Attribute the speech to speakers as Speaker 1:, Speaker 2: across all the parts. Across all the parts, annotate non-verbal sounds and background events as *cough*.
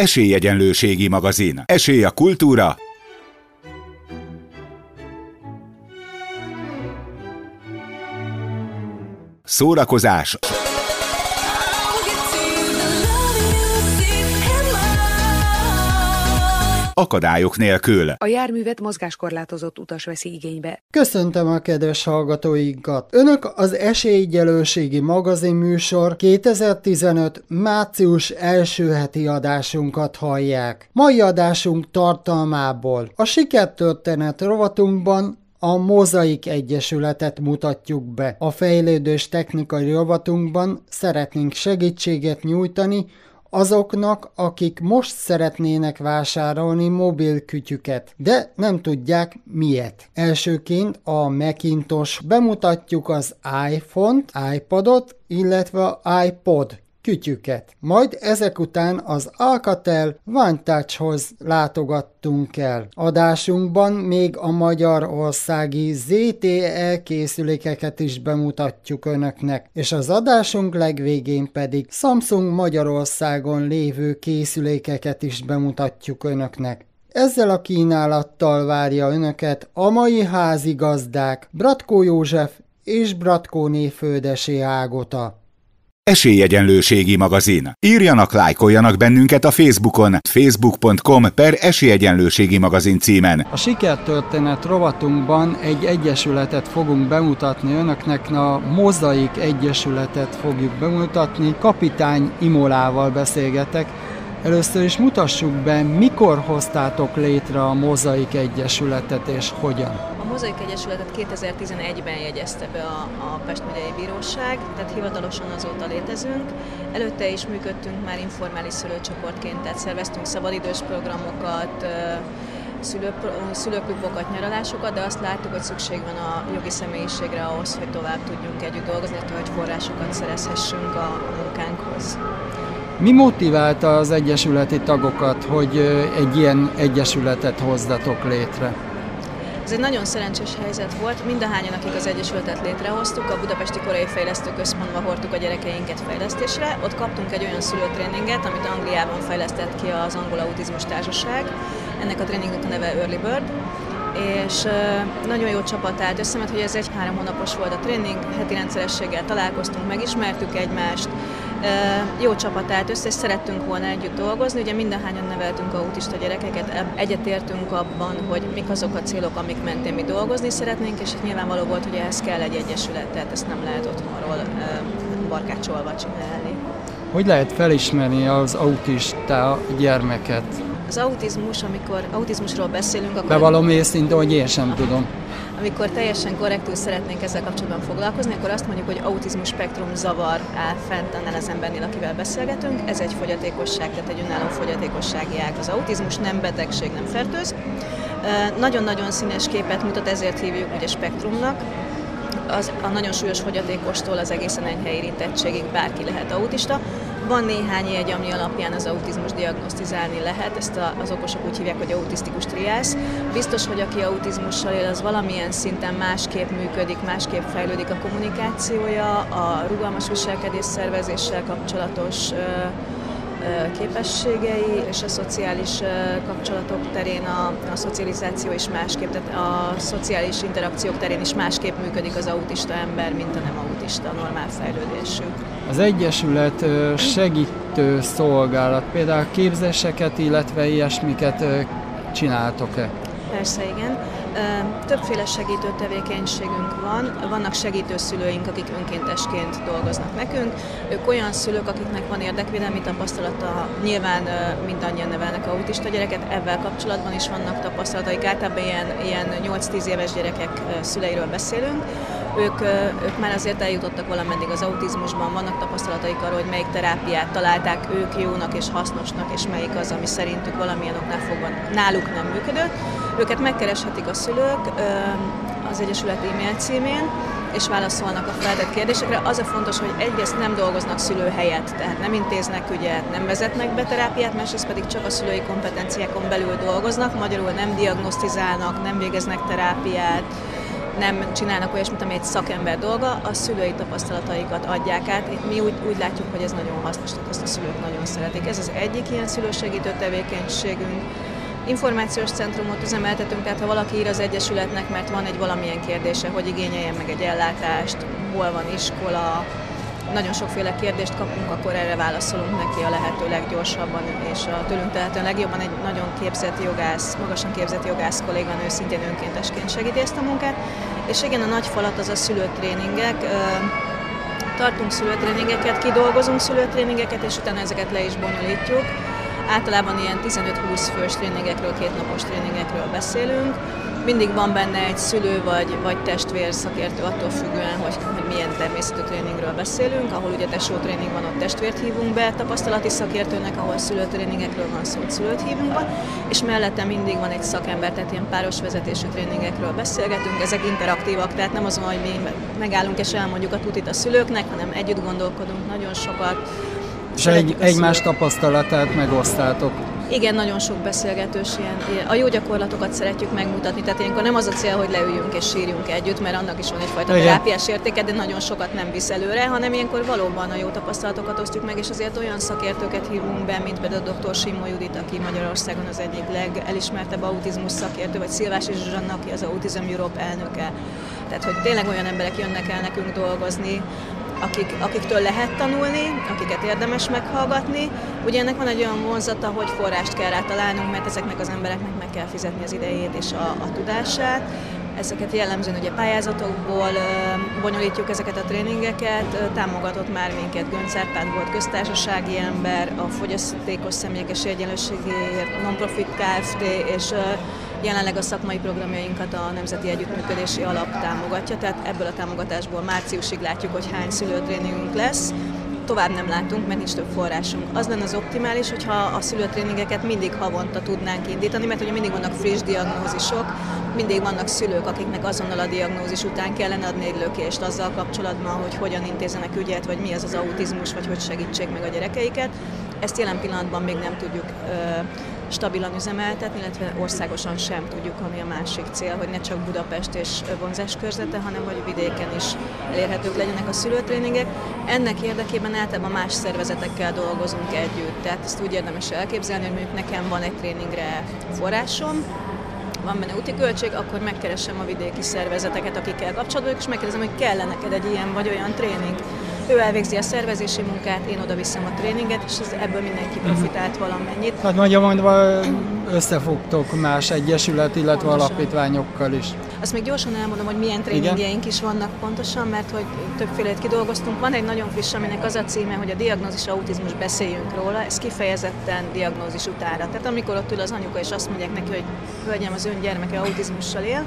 Speaker 1: Esélyegyenlőségi magazin. Esély a kultúra. Szórakozás. Akadályok nélkül.
Speaker 2: A járművet mozgáskorlátozott utas veszi igénybe.
Speaker 3: Köszöntöm a kedves hallgatóinkat! Önök az Esélyegyelőségi magazin műsor 2015. március első heti adásunkat hallják. Mai adásunk tartalmából a sikertörténet rovatunkban a Mozaik Egyesületet mutatjuk be. A fejlődős technikai rovatunkban szeretnénk segítséget nyújtani azoknak, akik most szeretnének vásárolni mobil kütyüket, de nem tudják miért. Elsőként a Macintosh bemutatjuk az iPhone-t, iPodot, illetve iPod kütyüket. Majd ezek után az Alcatel Vantage-hoz látogattunk el. Adásunkban még a magyarországi ZTE készülékeket is bemutatjuk önöknek, és az adásunk legvégén pedig Samsung Magyarországon lévő készülékeket is bemutatjuk önöknek. Ezzel a kínálattal várja önöket a mai házigazdák Bratkó József és Bratkóné Földesi Ágota.
Speaker 1: Esélyegyenlőségi magazin. Írjanak, lájkoljanak bennünket a Facebookon, facebook.com per Esélyegyenlőségi magazin címen.
Speaker 3: A sikertörténet rovatunkban egy egyesületet fogunk bemutatni önöknek, a Mozaik Egyesületet fogjuk bemutatni. Kapitány Imolával beszélgetek. Először is mutassuk be, mikor hoztátok létre a Mozaik Egyesületet és hogyan.
Speaker 4: Mozaik Egyesületet 2011-ben jegyezte be a, a Pest megyei bíróság, tehát hivatalosan azóta létezünk. Előtte is működtünk már informális szülőcsoportként, tehát szerveztünk szabadidős programokat, szülő, szülőklubokat, nyaralásokat, de azt láttuk, hogy szükség van a jogi személyiségre ahhoz, hogy tovább tudjunk együtt dolgozni, hogy forrásokat szerezhessünk a munkánkhoz.
Speaker 3: Mi motiválta az egyesületi tagokat, hogy egy ilyen egyesületet hozzatok létre?
Speaker 4: Ez egy nagyon szerencsés helyzet volt. Mindahányan, akik az Egyesületet létrehoztuk, a Budapesti Korai Fejlesztő Központba hordtuk a gyerekeinket fejlesztésre. Ott kaptunk egy olyan szülőtréninget, amit Angliában fejlesztett ki az Angol Autizmus Társaság. Ennek a tréningnek a neve Early Bird és nagyon jó csapat állt össze, mert hogy ez egy három hónapos volt a tréning, heti rendszerességgel találkoztunk, megismertük egymást, jó csapat állt össze, és szerettünk volna együtt dolgozni. Ugye mindenhányan neveltünk autista gyerekeket, egyetértünk abban, hogy mik azok a célok, amik mentén mi dolgozni szeretnénk, és nyilvánvaló volt, hogy ehhez kell egy egyesület, tehát ezt nem lehet otthonról barkácsolva csinálni.
Speaker 3: Hogy lehet felismerni az autista gyermeket?
Speaker 4: Az autizmus, amikor autizmusról beszélünk, akkor...
Speaker 3: Bevallom őszintén, hogy én sem tudom.
Speaker 4: Amikor teljesen korrektül szeretnénk ezzel kapcsolatban foglalkozni, akkor azt mondjuk, hogy autizmus spektrum zavar áll fent annál az embernél, akivel beszélgetünk. Ez egy fogyatékosság, tehát egy önálló fogyatékossági ág. Az autizmus nem betegség, nem fertőz. Nagyon-nagyon színes képet mutat, ezért hívjuk ugye spektrumnak az, a nagyon súlyos fogyatékostól az egészen enyhe érintettségig bárki lehet autista. Van néhány jegy, ami alapján az autizmus diagnosztizálni lehet, ezt a, az okosok úgy hívják, hogy autisztikus triász. Biztos, hogy aki autizmussal él, az valamilyen szinten másképp működik, másképp fejlődik a kommunikációja, a rugalmas viselkedés szervezéssel kapcsolatos képességei és a szociális kapcsolatok terén a, a szocializáció is másképp, tehát a szociális interakciók terén is másképp működik az autista ember, mint a nem autista normál fejlődésű.
Speaker 3: Az Egyesület segítő szolgálat, például képzéseket, illetve ilyesmiket csináltok-e?
Speaker 4: Persze, igen. Többféle segítő tevékenységünk van. Vannak segítő szülőink, akik önkéntesként dolgoznak nekünk. Ők olyan szülők, akiknek van érdekvédelmi tapasztalata, nyilván mindannyian nevelnek autista gyereket, ebben kapcsolatban is vannak tapasztalataik. Általában ilyen, ilyen 8-10 éves gyerekek szüleiről beszélünk. Ők, ők már azért eljutottak valameddig az autizmusban, vannak tapasztalataik arról, hogy melyik terápiát találták ők jónak és hasznosnak, és melyik az, ami szerintük valamilyen oknál fogva náluk nem működött. Őket megkereshetik a szülők az Egyesület e-mail címén, és válaszolnak a feltett kérdésekre. Az a fontos, hogy egyrészt nem dolgoznak szülő helyett, tehát nem intéznek ügyet, nem vezetnek be terápiát, másrészt pedig csak a szülői kompetenciákon belül dolgoznak, magyarul nem diagnosztizálnak, nem végeznek terápiát, nem csinálnak olyasmit, ami egy szakember dolga, a szülői tapasztalataikat adják át. Mi úgy, úgy látjuk, hogy ez nagyon hasznos, tehát ezt a szülők nagyon szeretik. Ez az egyik ilyen szülősegítő tevékenységünk. Információs centrumot üzemeltetünk, tehát ha valaki ír az Egyesületnek, mert van egy valamilyen kérdése, hogy igényeljen meg egy ellátást, hol van iskola, nagyon sokféle kérdést kapunk, akkor erre válaszolunk neki a lehető leggyorsabban, és a tőlünk tehetően legjobban egy nagyon képzett jogász, magasan képzett jogász kolléganő szintén önkéntesként segíti ezt a munkát. És igen, a nagy falat az a szülőtréningek, tartunk szülőtréningeket, kidolgozunk szülőtréningeket, és utána ezeket le is bonyolítjuk. Általában ilyen 15-20 fős tréningekről, kétnapos tréningekről beszélünk, mindig van benne egy szülő vagy, vagy testvér szakértő attól függően, hogy, hogy milyen természetű tréningről beszélünk, ahol ugye tesó tréning van, ott testvért hívunk be, tapasztalati szakértőnek, ahol szülőtréningekről van szó, szülőt hívunk be, és mellette mindig van egy szakember, tehát ilyen páros vezetésű tréningekről beszélgetünk, ezek interaktívak, tehát nem az van, hogy mi megállunk és elmondjuk a tutit a szülőknek, hanem együtt gondolkodunk nagyon sokat,
Speaker 3: és egy, egymás tapasztalatát megosztátok.
Speaker 4: Igen, nagyon sok beszélgetős ilyen. A jó gyakorlatokat szeretjük megmutatni, tehát ilyenkor nem az a cél, hogy leüljünk és sírjunk együtt, mert annak is van egyfajta Igen. terápiás értéke, de nagyon sokat nem visz előre, hanem ilyenkor valóban a jó tapasztalatokat osztjuk meg, és azért olyan szakértőket hívunk be, mint például a dr. Simó Judit, aki Magyarországon az egyik legelismertebb autizmus szakértő, vagy Szilvási Zsuzsanna, aki az Autism Europe elnöke. Tehát, hogy tényleg olyan emberek jönnek el nekünk dolgozni, akik, akiktől lehet tanulni, akiket érdemes meghallgatni. Ugye ennek van egy olyan vonzata, hogy forrást kell rá találnunk, mert ezeknek az embereknek meg kell fizetni az idejét és a, a tudását. Ezeket jellemzően ugye pályázatokból bonyolítjuk ezeket a tréningeket, támogatott már minket Gönc volt köztársasági ember, a Fogyasztékos Személyek Egyenlőségéért Nonprofit Kft. és Jelenleg a szakmai programjainkat a Nemzeti Együttműködési Alap támogatja, tehát ebből a támogatásból márciusig látjuk, hogy hány szülőtréningünk lesz tovább nem látunk, mert nincs több forrásunk. Az lenne az optimális, hogyha a szülőtréningeket mindig havonta tudnánk indítani, mert ugye mindig vannak friss diagnózisok, mindig vannak szülők, akiknek azonnal a diagnózis után kellene adni egy lökést azzal kapcsolatban, hogy hogyan intézenek ügyet, vagy mi az az autizmus, vagy hogy segítsék meg a gyerekeiket. Ezt jelen pillanatban még nem tudjuk stabilan üzemeltetni, illetve országosan sem tudjuk, ami a másik cél, hogy ne csak Budapest és vonzás körzete, hanem hogy vidéken is elérhetők legyenek a szülőtréningek. Ennek érdekében általában más szervezetekkel dolgozunk együtt, tehát ezt úgy érdemes elképzelni, hogy mondjuk nekem van egy tréningre forrásom, van benne úti költség, akkor megkeresem a vidéki szervezeteket, akikkel kapcsolatban, és megkérdezem, hogy kell neked egy ilyen vagy olyan tréning ő elvégzi a szervezési munkát, én oda viszem a tréninget, és ez, ebből mindenki profitált valamennyit.
Speaker 3: Hát mondja mondva összefogtok más egyesület, illetve pontosan. alapítványokkal is.
Speaker 4: Azt még gyorsan elmondom, hogy milyen tréningjeink is vannak pontosan, mert hogy többfélét kidolgoztunk. Van egy nagyon friss, aminek az a címe, hogy a diagnózis autizmus beszéljünk róla, ez kifejezetten diagnózis utára. Tehát amikor ott ül az anyuka, és azt mondják neki, hogy hölgyem, az ön gyermeke autizmussal él,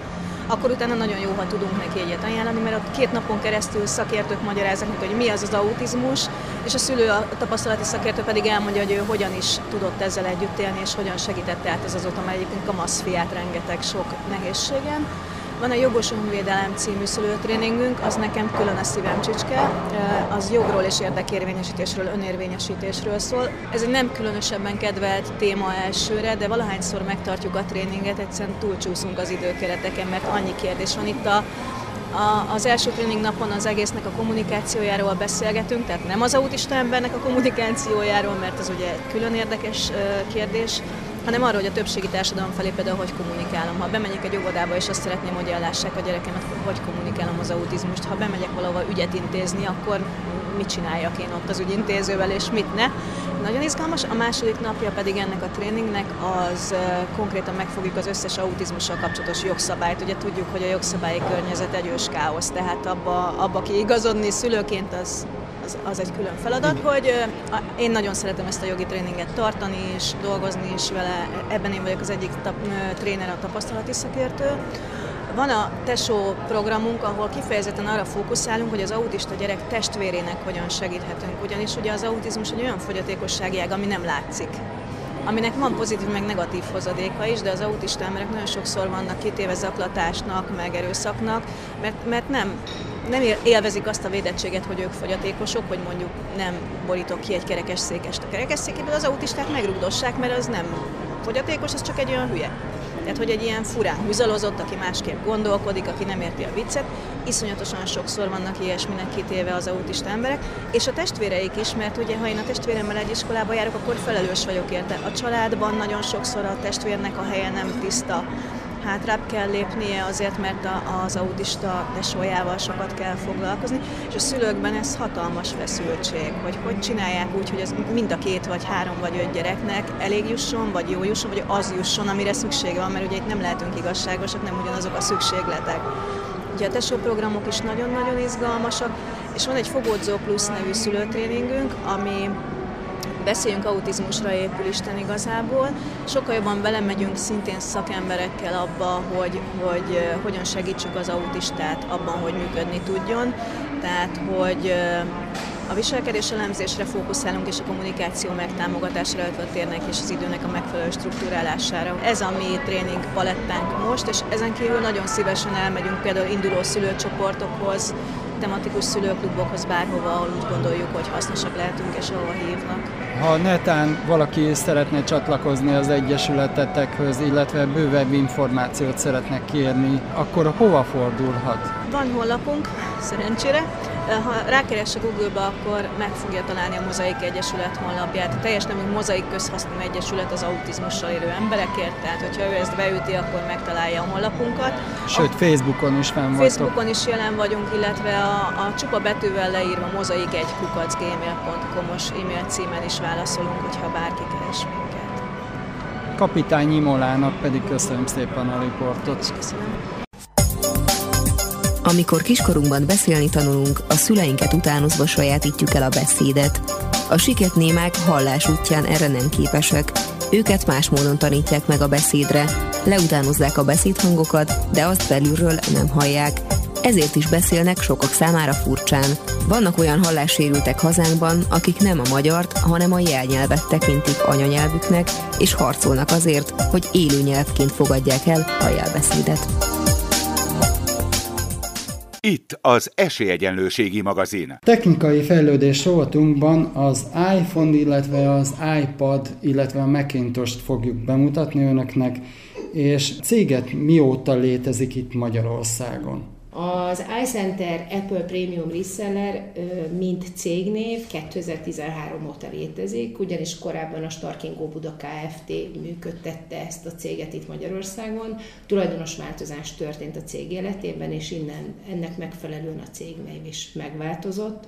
Speaker 4: akkor utána nagyon jó, ha tudunk neki egyet ajánlani, mert ott két napon keresztül szakértők magyarázzák hogy mi az az autizmus, és a szülő, a tapasztalati szakértő pedig elmondja, hogy ő hogyan is tudott ezzel együtt élni, és hogyan segítette át ez azóta már egyébként kamaszfiát rengeteg sok nehézségen. Van a Jogos Önvédelem című szülőtréningünk, az nekem külön a szívem csicske, az jogról és érdekérvényesítésről, önérvényesítésről szól. Ez egy nem különösebben kedvelt téma elsőre, de valahányszor megtartjuk a tréninget, egyszerűen túlcsúszunk az időkereteken, mert annyi kérdés van itt a a, az első tréning napon az egésznek a kommunikációjáról beszélgetünk, tehát nem az autista embernek a kommunikációjáról, mert az ugye egy külön érdekes kérdés, hanem arról, hogy a többségi társadalom felé például hogy kommunikálom. Ha bemegyek egy óvodába és azt szeretném, hogy ellássák a gyerekemet, hogy kommunikálom az autizmust. Ha bemegyek valahova ügyet intézni, akkor mit csináljak én ott az ügyintézővel, és mit ne. Nagyon izgalmas. A második napja pedig ennek a tréningnek az konkrétan megfogjuk az összes autizmussal kapcsolatos jogszabályt. Ugye tudjuk, hogy a jogszabályi környezet egy káosz, tehát abba, abba kiigazodni szülőként az az, az egy külön feladat, hogy én nagyon szeretem ezt a jogi tréninget tartani és dolgozni is vele. Ebben én vagyok az egyik tap, tréner, a tapasztalati szakértő. Van a Tesó programunk, ahol kifejezetten arra fókuszálunk, hogy az autista gyerek testvérének hogyan segíthetünk, ugyanis ugye az autizmus egy olyan fogyatékossági ág, ami nem látszik aminek van pozitív meg negatív hozadéka is, de az autista emberek nagyon sokszor vannak kitéve zaklatásnak, meg erőszaknak, mert, mert nem, nem élvezik azt a védettséget, hogy ők fogyatékosok, hogy mondjuk nem borítok ki egy kerekesszékest a kerekesszékéből, az autisták megrugdossák, mert az nem fogyatékos, az csak egy olyan hülye. Tehát, hogy egy ilyen furán húzalozott, aki másképp gondolkodik, aki nem érti a viccet, iszonyatosan sokszor vannak ilyesminek kitéve az autista emberek, és a testvéreik is, mert ugye, ha én a testvéremmel egy iskolába járok, akkor felelős vagyok érte. A családban nagyon sokszor a testvérnek a helye nem tiszta, hátrább kell lépnie azért, mert az autista tesójával sokat kell foglalkozni, és a szülőkben ez hatalmas feszültség, hogy hogy csinálják úgy, hogy ez mind a két vagy három vagy öt gyereknek elég jusson, vagy jó jusson, vagy az jusson, amire szüksége van, mert ugye itt nem lehetünk igazságosak, nem ugyanazok a szükségletek. Ugye a tesó programok is nagyon-nagyon izgalmasak, és van egy Fogódzó Plus nevű szülőtréningünk, ami beszéljünk autizmusra épül Isten igazából. Sokkal jobban belemegyünk szintén szakemberekkel abba, hogy, hogy hogyan segítsük az autistát abban, hogy működni tudjon. Tehát, hogy a viselkedés elemzésre fókuszálunk és a kommunikáció megtámogatásra, illetve a térnek és az időnek a megfelelő struktúrálására. Ez a mi tréning palettánk most, és ezen kívül nagyon szívesen elmegyünk például induló szülőcsoportokhoz, tematikus szülőklubokhoz, bárhova, ahol úgy gondoljuk, hogy hasznosak lehetünk és ahova hívnak.
Speaker 3: Ha netán valaki szeretne csatlakozni az egyesületetekhöz, illetve bővebb információt szeretne kérni, akkor hova fordulhat?
Speaker 4: Van honlapunk, szerencsére, ha rákeres a Google-ba, akkor meg fogja találni a Mozaik Egyesület honlapját. A teljes nemű Mozaik Közhasznú Egyesület az autizmussal élő emberekért, tehát hogyha ő ezt beüti, akkor megtalálja a honlapunkat.
Speaker 3: Sőt, a Facebookon is fenn vagytok.
Speaker 4: Facebookon is jelen vagyunk, illetve a, a csupa betűvel leírva mozaik egy kukacgmail.com-os e-mail címen is válaszolunk, hogyha bárki keres minket.
Speaker 3: Kapitány Imolának pedig köszönöm szépen a riportot.
Speaker 4: Köszönöm.
Speaker 5: Amikor kiskorunkban beszélni tanulunk, a szüleinket utánozva sajátítjuk el a beszédet. A siketnémák hallás útján erre nem képesek. Őket más módon tanítják meg a beszédre. Leutánozzák a beszédhangokat, de azt belülről nem hallják. Ezért is beszélnek sokak számára furcsán. Vannak olyan hallássérültek hazánkban, akik nem a magyart, hanem a jelnyelvet tekintik anyanyelvüknek, és harcolnak azért, hogy élő nyelvként fogadják el a jelbeszédet.
Speaker 1: Itt az Esélyegyenlőségi magazin.
Speaker 3: Technikai fejlődés rovatunkban az iPhone, illetve az iPad, illetve a Macintosh-t fogjuk bemutatni önöknek, és céget mióta létezik itt Magyarországon?
Speaker 6: Az iCenter Apple Premium Reseller mint cégnév 2013 óta létezik, ugyanis korábban a Starkingo Buda Kft. működtette ezt a céget itt Magyarországon. Tulajdonos változás történt a cég életében, és innen ennek megfelelően a cégnév is megváltozott.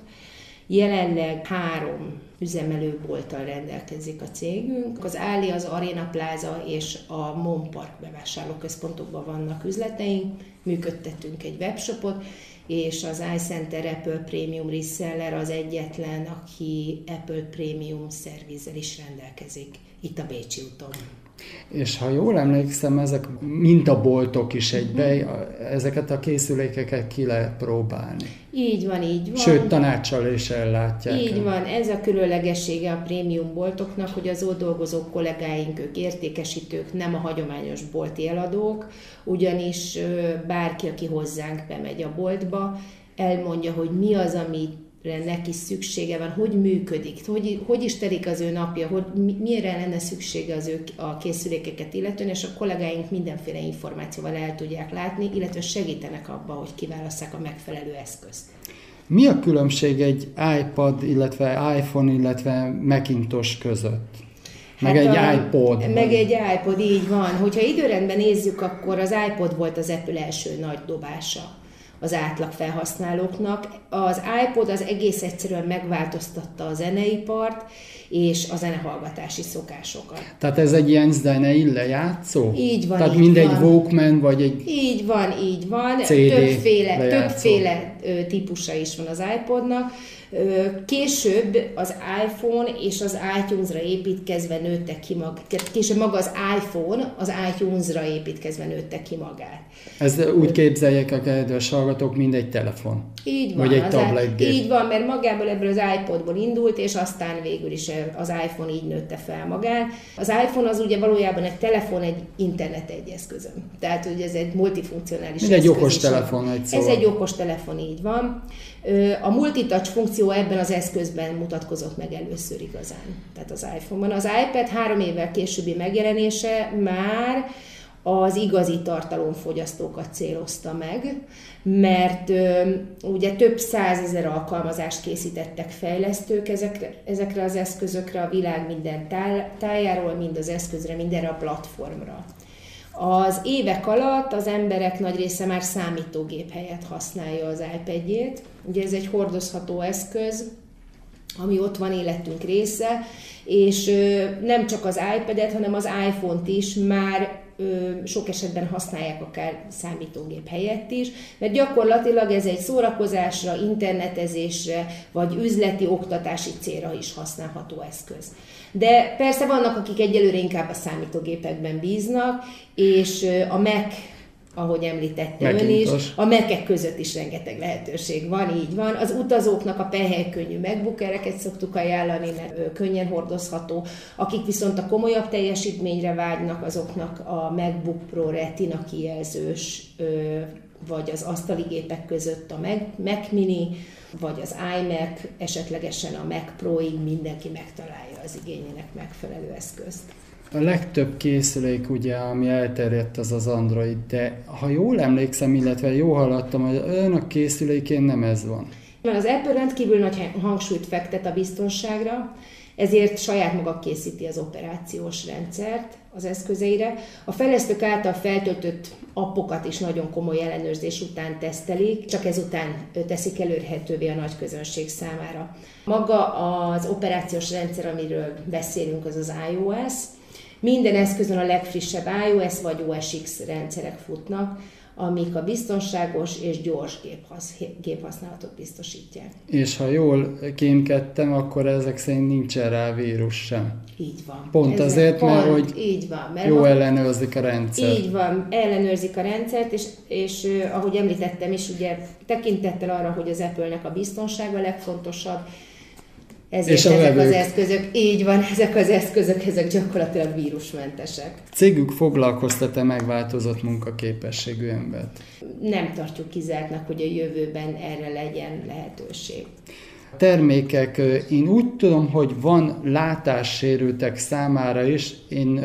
Speaker 6: Jelenleg három üzemelőbolttal rendelkezik a cégünk. Az Áli, az Arena Plaza és a Mon Park bevásárlóközpontokban vannak üzleteink. Működtetünk egy webshopot, és az iCenter Apple Premium Reseller az egyetlen, aki Apple Premium szervizzel is rendelkezik itt a Bécsi úton.
Speaker 3: És ha jól emlékszem, ezek mintaboltok is egybe, uh-huh. ezeket a készülékeket ki lehet próbálni.
Speaker 6: Így van, így van.
Speaker 3: Sőt, tanácssal is ellátják.
Speaker 6: Így van, ez a különlegessége a prémium boltoknak, hogy az ott dolgozó kollégáink, ők értékesítők, nem a hagyományos bolti eladók, ugyanis bárki, aki hozzánk bemegy a boltba, elmondja, hogy mi az, amit neki szüksége van, hogy működik, hogy, hogy is telik az ő napja, hogy mire lenne szüksége az ő a készülékeket illetően, és a kollégáink mindenféle információval el tudják látni, illetve segítenek abba, hogy kiválasszák a megfelelő eszközt.
Speaker 3: Mi a különbség egy iPad, illetve iPhone, illetve Macintosh között? Meg hát egy a, iPod.
Speaker 6: Meg egy iPod, így van. Hogyha időrendben nézzük, akkor az iPod volt az Apple első nagy dobása az átlag felhasználóknak. Az iPod az egész egyszerűen megváltoztatta a zeneipart, és a zenehallgatási szokásokat.
Speaker 3: Tehát ez egy ilyen zenei lejátszó?
Speaker 6: Így van.
Speaker 3: Tehát
Speaker 6: így
Speaker 3: mindegy
Speaker 6: van.
Speaker 3: Walkman, vagy egy
Speaker 6: Így van, így van.
Speaker 3: CD
Speaker 6: többféle,
Speaker 3: lejátszó.
Speaker 6: többféle típusa is van az iPodnak. Később az iPhone és az iTunes-ra építkezve nőtte ki magát. Később maga az iPhone az iTunes-ra építkezve nőtte ki magát.
Speaker 3: Ez úgy képzeljék a kedves hallgatók, mint egy telefon.
Speaker 6: Így van.
Speaker 3: Vagy egy tabletgép.
Speaker 6: Így van, mert magából ebből az iPodból indult, és aztán végül is az iPhone így nőtte fel magát. Az iPhone az ugye valójában egy telefon, egy internet egy eszközön. Tehát, hogy ez egy multifunkcionális
Speaker 3: Ez egy
Speaker 6: eszköz
Speaker 3: okos telefon, egy
Speaker 6: Ez
Speaker 3: szóval.
Speaker 6: egy okos telefon, így van. A multitouch funkció ebben az eszközben mutatkozott meg először igazán. Tehát az iPhone-ban. Az iPad három évvel későbbi megjelenése már az igazi tartalomfogyasztókat célozta meg, mert ö, ugye több százezer alkalmazást készítettek fejlesztők ezekre, ezekre az eszközökre a világ minden tájáról, mind az eszközre, mindenre a platformra. Az évek alatt az emberek nagy része már számítógép helyett használja az iPad-jét. Ugye ez egy hordozható eszköz, ami ott van életünk része, és nem csak az iPad-et, hanem az iPhone-t is már sok esetben használják akár számítógép helyett is, mert gyakorlatilag ez egy szórakozásra, internetezésre, vagy üzleti, oktatási célra is használható eszköz. De persze vannak, akik egyelőre inkább a számítógépekben bíznak, és a Mac ahogy említette ön is, a mekek között is rengeteg lehetőség van, így van. Az utazóknak a pehely könnyű MacBookereket szoktuk ajánlani, mert könnyen hordozható. Akik viszont a komolyabb teljesítményre vágynak, azoknak a MacBook Pro Retina kijelzős vagy az asztali gépek között a Mac Mini, vagy az iMac, esetlegesen a Mac Pro-ig mindenki megtalálja az igényének megfelelő eszközt.
Speaker 3: A legtöbb készülék ugye, ami elterjedt, az az Android, de ha jól emlékszem, illetve jól hallottam, hogy önök készülékén nem ez van.
Speaker 6: Az Apple rendkívül nagy hangsúlyt fektet a biztonságra, ezért saját maga készíti az operációs rendszert az eszközeire. A fejlesztők által feltöltött appokat is nagyon komoly ellenőrzés után tesztelik, csak ezután teszik elérhetővé a nagy közönség számára. Maga az operációs rendszer, amiről beszélünk, az az iOS, minden eszközön a legfrissebb iOS vagy OS X rendszerek futnak, amik a biztonságos és gyors géphasználatot biztosítják.
Speaker 3: És ha jól kémkedtem, akkor ezek szerint nincsen rá vírus sem.
Speaker 6: Így van.
Speaker 3: Pont ezek azért, pont, mert hogy
Speaker 6: így van, mert
Speaker 3: jó ellenőrzik a rendszer.
Speaker 6: Így van, ellenőrzik a rendszert, és, és ahogy említettem is, ugye tekintettel arra, hogy az Apple-nek a biztonsága a legfontosabb, ezért és a ezek az eszközök, így van, ezek az eszközök, ezek gyakorlatilag vírusmentesek.
Speaker 3: Cégük foglalkoztat-e megváltozott munkaképességű embert?
Speaker 6: Nem tartjuk kizártnak, hogy a jövőben erre legyen lehetőség.
Speaker 3: Termékek, én úgy tudom, hogy van látássérültek számára is, én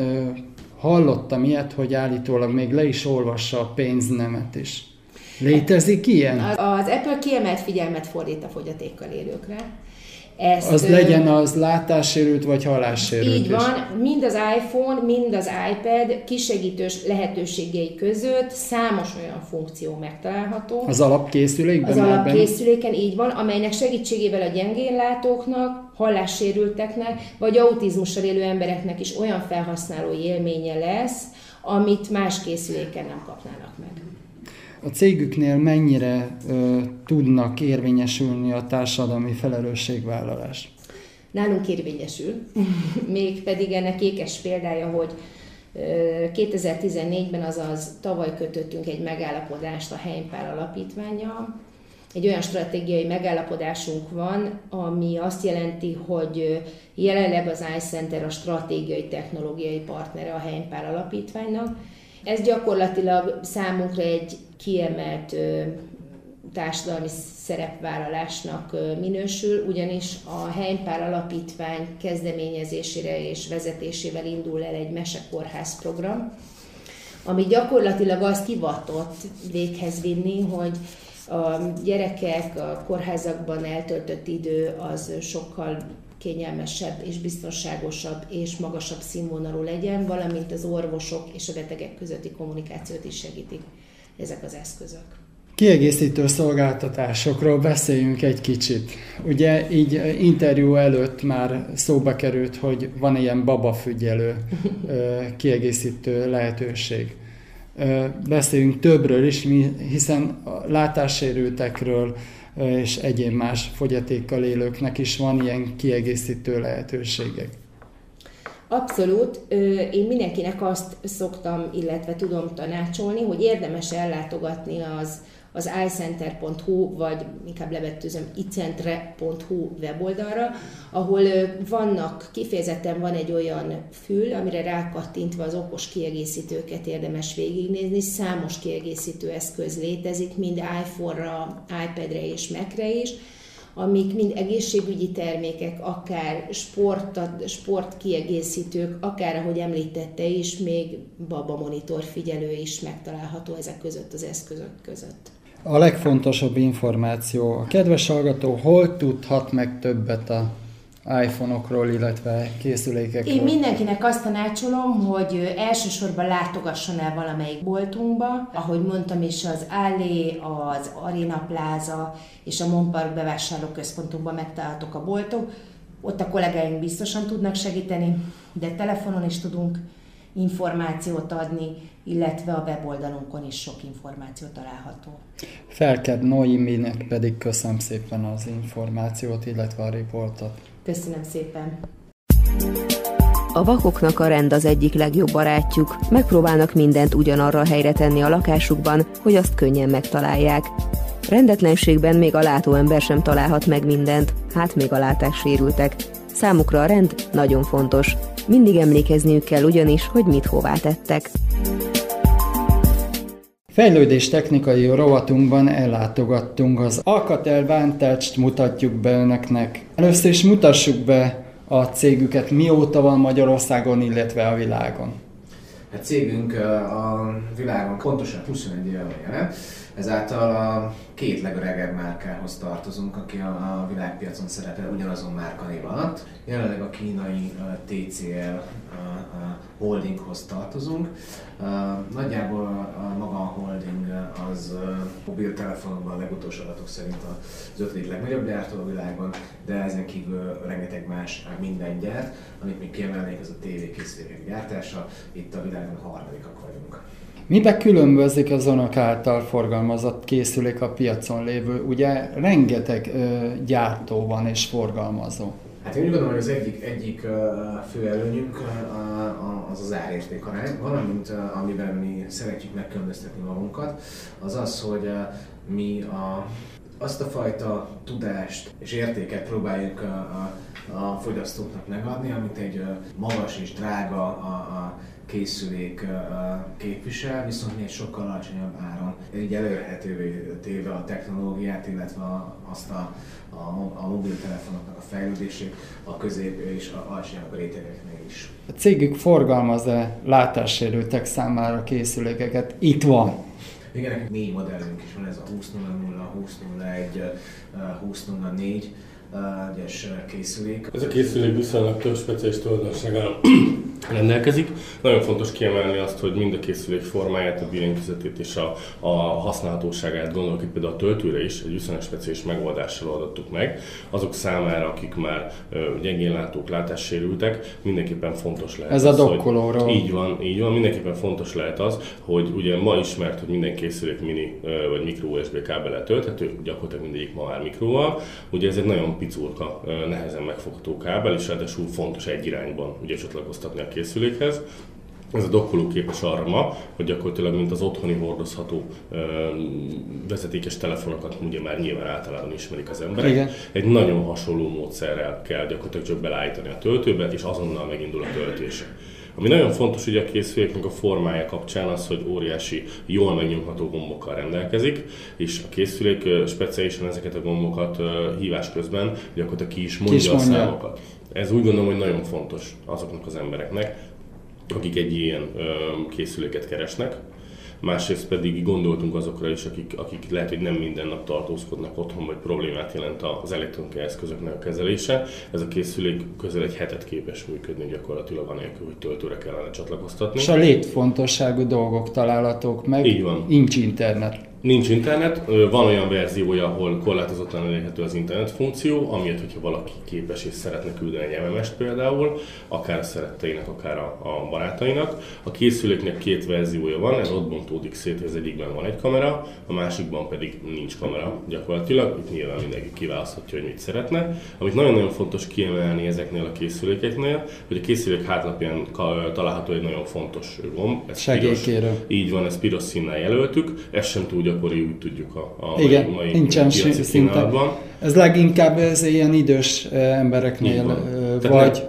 Speaker 3: hallottam ilyet, hogy állítólag még le is olvassa a pénznemet is. Létezik ilyen?
Speaker 6: Az Apple kiemelt figyelmet fordít a fogyatékkal élőkre
Speaker 3: ezt, az legyen az látássérült vagy hallássérült
Speaker 6: Így van, mind az iPhone, mind az iPad kisegítős lehetőségei között számos olyan funkció megtalálható.
Speaker 3: Az alapkészülékben?
Speaker 6: Az alapkészüléken így van, amelynek segítségével a gyengénlátóknak, hallássérülteknek, vagy autizmussal élő embereknek is olyan felhasználó élménye lesz, amit más készüléken nem kapnának meg
Speaker 3: a cégüknél mennyire ö, tudnak érvényesülni a társadalmi felelősségvállalás?
Speaker 6: Nálunk érvényesül, *laughs* mégpedig ennek ékes példája, hogy 2014-ben, azaz tavaly kötöttünk egy megállapodást a Heimpál alapítványa. Egy olyan stratégiai megállapodásunk van, ami azt jelenti, hogy jelenleg az iCenter a stratégiai technológiai partnere a Heimpál alapítványnak. Ez gyakorlatilag számunkra egy kiemelt társadalmi szerepvállalásnak minősül, ugyanis a Heimpál Alapítvány kezdeményezésére és vezetésével indul el egy mesekórház program, ami gyakorlatilag azt hivatott véghez vinni, hogy a gyerekek a kórházakban eltöltött idő az sokkal kényelmesebb és biztonságosabb és magasabb színvonalú legyen, valamint az orvosok és a betegek közötti kommunikációt is segítik ezek az eszközök.
Speaker 3: Kiegészítő szolgáltatásokról beszéljünk egy kicsit. Ugye így interjú előtt már szóba került, hogy van ilyen babafügyelő kiegészítő lehetőség. Beszéljünk többről is, hiszen látássérültekről és egyéb más fogyatékkal élőknek is van ilyen kiegészítő lehetőségek.
Speaker 6: Abszolút. Én mindenkinek azt szoktam, illetve tudom tanácsolni, hogy érdemes ellátogatni az, az iCenter.hu, vagy inkább levettőzöm icentre.hu weboldalra, ahol vannak, kifejezetten van egy olyan fül, amire rákattintva az okos kiegészítőket érdemes végignézni. Számos kiegészítő eszköz létezik, mind iPhone-ra, iPad-re és Mac-re is amik mind egészségügyi termékek, akár sport, sportkiegészítők, akár, ahogy említette is, még baba monitor figyelő is megtalálható ezek között az eszközök között.
Speaker 3: A legfontosabb információ. A kedves hallgató hol tudhat meg többet a iPhone-okról, illetve készülékekről?
Speaker 6: Én mindenkinek azt tanácsolom, hogy elsősorban látogasson el valamelyik boltunkba. Ahogy mondtam is, az Allé, az Arena Plaza és a Monpark bevásárlóközpontunkban megtalálhatók a boltok. Ott a kollégáink biztosan tudnak segíteni, de telefonon is tudunk információt adni, illetve a weboldalunkon is sok információ található.
Speaker 3: Felked Noiminek pedig köszönöm szépen az információt, illetve a riportot.
Speaker 6: Köszönöm szépen!
Speaker 5: A vakoknak a rend az egyik legjobb barátjuk, megpróbálnak mindent ugyanarra helyre tenni a lakásukban, hogy azt könnyen megtalálják. Rendetlenségben még a látóember sem találhat meg mindent, hát még a látás sérültek. Számukra a rend nagyon fontos. Mindig emlékezniük kell ugyanis, hogy mit hová tettek.
Speaker 3: Fejlődés technikai rovatunkban ellátogattunk az Alcatel Vantage-t mutatjuk be önöknek. Először is mutassuk be a cégüket, mióta van Magyarországon, illetve a világon.
Speaker 7: A cégünk a világon pontosan 21 éve van jelen, ezáltal a két legöregebb márkához tartozunk, aki a, világpiacon szerepel ugyanazon márkanév alatt. Jelenleg a kínai TCL a holdinghoz tartozunk. Nagyjából a, maga a holding az mobiltelefonokban a legutolsó adatok szerint az ötödik legnagyobb gyártó a világon, de ezen kívül rengeteg más minden gyárt, amit még kiemelnék, ez a tévékészülékek gyártása. Itt a világon harmadikak vagyunk.
Speaker 3: Mibe különbözik az önök által forgalmazott készülék a piacon lévő? Ugye rengeteg ö, gyártó van és forgalmazó.
Speaker 7: Hát én úgy gondolom, hogy az egyik, egyik fő előnyünk az az árérték arány, valamint amiben mi szeretjük megkülönböztetni magunkat, az az, hogy mi a, azt a fajta tudást és értéket próbáljuk a, a, a fogyasztóknak megadni, amit egy magas és drága a, a készülék képvisel, viszont még sokkal alacsonyabb áron. Így előrhetővé téve a technológiát, illetve azt a, a, a mobiltelefonoknak a fejlődését a közép és a alacsonyabb rétegeknél is.
Speaker 3: A cégük forgalmaz-e látássérültek számára készülékeket? Itt van.
Speaker 7: Igen, négy modellünk is van, ez a 2000, 2001, 2004 egyes készülék.
Speaker 8: Ez a készülék viszonylag több speciális tulajdonsággal *clears throat* rendelkezik. Nagyon fontos kiemelni azt, hogy mind a készülék formáját, a billentyűzetét és a, a használhatóságát gondolok itt például a töltőre is, egy viszonylag speciális megoldással adottuk meg. Azok számára, akik már gyengén látók, látássérültek, mindenképpen fontos lehet
Speaker 3: Ez
Speaker 8: az,
Speaker 3: a dokkolóról.
Speaker 8: Így van, így van. Mindenképpen fontos lehet az, hogy ugye ma ismert, hogy minden készülék mini vagy mikro USB kábellel tölthető, gyakorlatilag mindegyik ma már mikróval. Ugye ez egy nagyon picurka, nehezen megfogható kábel, és ráadásul fontos egy irányban ugye csatlakoztatni a készülékhez. Ez a dokkoló képes arra ma, hogy gyakorlatilag mint az otthoni hordozható ö, vezetékes telefonokat ugye már nyilván általában ismerik az emberek.
Speaker 3: Igen.
Speaker 8: Egy nagyon hasonló módszerrel kell gyakorlatilag csak belállítani a töltőbe, és azonnal megindul a töltése. Ami nagyon fontos ugye a készüléknek a formája kapcsán az, hogy óriási, jól megnyomható gombokkal rendelkezik, és a készülék speciálisan ezeket a gombokat hívás közben gyakorlatilag ki is mondja,
Speaker 3: ki is
Speaker 8: mondja. a számokat. Ez úgy gondolom, hogy nagyon fontos azoknak az embereknek, akik egy ilyen ö, készüléket keresnek, másrészt pedig gondoltunk azokra is, akik, akik lehet, hogy nem minden nap tartózkodnak otthon, vagy problémát jelent az elektronikai eszközöknek a kezelése. Ez a készülék közel egy hetet képes működni gyakorlatilag anélkül, hogy töltőre kellene csatlakoztatni.
Speaker 3: És a létfontosságú dolgok találhatók meg.
Speaker 8: Így van.
Speaker 3: Nincs internet.
Speaker 8: Nincs internet, van olyan verziója, ahol korlátozottan elérhető az internet funkció, amiért, hogyha valaki képes és szeretne küldeni egy MMS-t például, akár a szeretteinek, akár a, a barátainak. A készüléknek két verziója van, ez ott bontódik szét, az egyikben van egy kamera, a másikban pedig nincs kamera gyakorlatilag. Itt nyilván mindenki kiválaszthatja, hogy mit szeretne. Amit nagyon-nagyon fontos kiemelni ezeknél a készülékeknél, hogy a készülék hátlapján található egy nagyon fontos gomb. Ez
Speaker 3: Segélykérő.
Speaker 8: piros- így van, ezt piros színnel jelöltük, ez sem túl gyakori, úgy tudjuk a, a
Speaker 3: Igen,
Speaker 8: mai,
Speaker 3: nincsen szinte. Ez leginkább ez ilyen idős eh, embereknél
Speaker 8: Így van.
Speaker 3: eh,
Speaker 8: Tehát
Speaker 3: vagy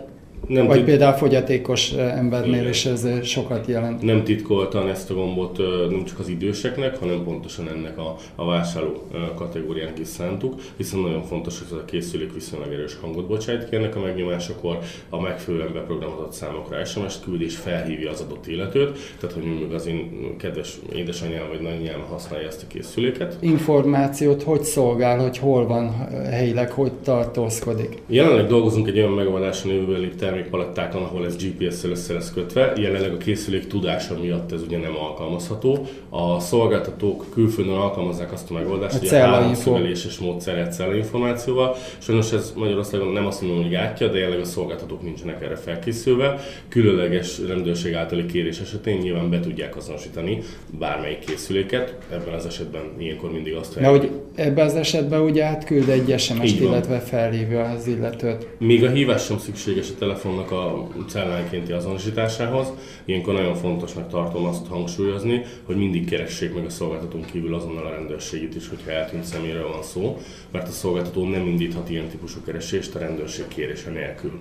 Speaker 3: nem- Vagy tit- például fogyatékos embernél Igen. is ez sokat jelent.
Speaker 8: Nem titkoltan ezt a gombot nem csak az időseknek, hanem pontosan ennek a, a vásárló kategóriának is szántuk, hiszen nagyon fontos, hogy ez a készülék viszonylag erős hangot bocsájt ki ennek a megnyomásakor, a megfelelően beprogramozott számokra SMS-t küld és felhívja az adott illetőt, tehát hogy mondjuk az én kedves édesanyám vagy nagyanyám használja ezt a készüléket.
Speaker 3: Információt hogy szolgál, hogy hol van helyileg, hogy tartózkodik?
Speaker 8: Jelenleg dolgozunk egy olyan megoldáson jövőbeli termékpalettákon, ahol ez GPS-szel össze lesz kötve. Jelenleg a készülék tudása miatt ez ugye nem alkalmazható. A szolgáltatók külföldön alkalmazzák azt a megoldást, hogy a hálószögeléses módszerrel cellainformációval. Sajnos ez Magyarországon nem azt mondom, hogy gátja, de jelenleg a szolgáltatók nincsenek erre felkészülve. Különleges rendőrség általi kérés esetén nyilván be tudják azonosítani bármelyik készüléket. Ebben az esetben ilyenkor mindig azt
Speaker 3: várjuk. hogy ebben az esetben ugye átküld egy SMS-t, illetve felhívja az illetőt.
Speaker 8: Még a hívás sem szükséges a telefonnak a cellánkénti azonosításához. Ilyenkor nagyon fontosnak tartom azt hangsúlyozni, hogy mindig keressék meg a szolgáltatón kívül azonnal a rendőrségét is, hogyha eltűnt személyről van szó, mert a szolgáltató nem indíthat ilyen típusú keresést a rendőrség kérése nélkül.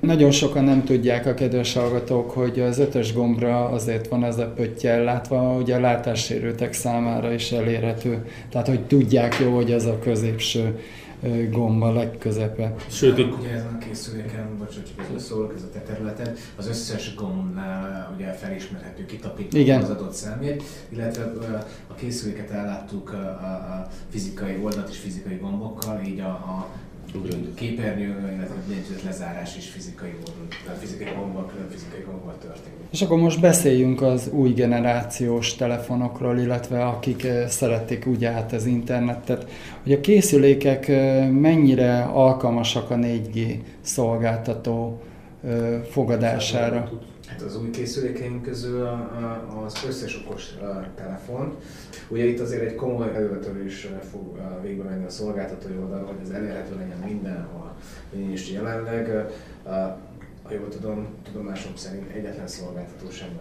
Speaker 3: Nagyon sokan nem tudják a kedves hallgatók, hogy az ötös gombra azért van ez a pöttyel látva, hogy a látássérültek számára is elérhető. Tehát, hogy tudják jó, hogy ez a középső gomb a legközepe.
Speaker 7: Sőt, itt... Ugye ezen a készüléken, bocsánat, csak szólok, ez a te területen, az összes gombnál ugye felismerhető, kitapítva Igen. az adott számjegy, illetve a készüléket elláttuk a, a fizikai oldalt és fizikai gombokkal, így a, a képernyő, illetve jegyzet lezárás is fizikai módon, tehát fizikai gombbal, külön fizikai gombbal történik.
Speaker 3: És akkor most beszéljünk az új generációs telefonokról, illetve akik eh, szeretik úgy át az internetet, hogy a készülékek eh, mennyire alkalmasak a 4G szolgáltató eh, fogadására.
Speaker 7: Hát az új készülékeink közül az összes okos telefon. Ugye itt azért egy komoly elővetörés fog végbe menni a szolgáltatói oldalra, hogy ez elérhető legyen mindenhol. És jelenleg ha jól tudom, tudomásom szerint egyetlen szolgáltató sem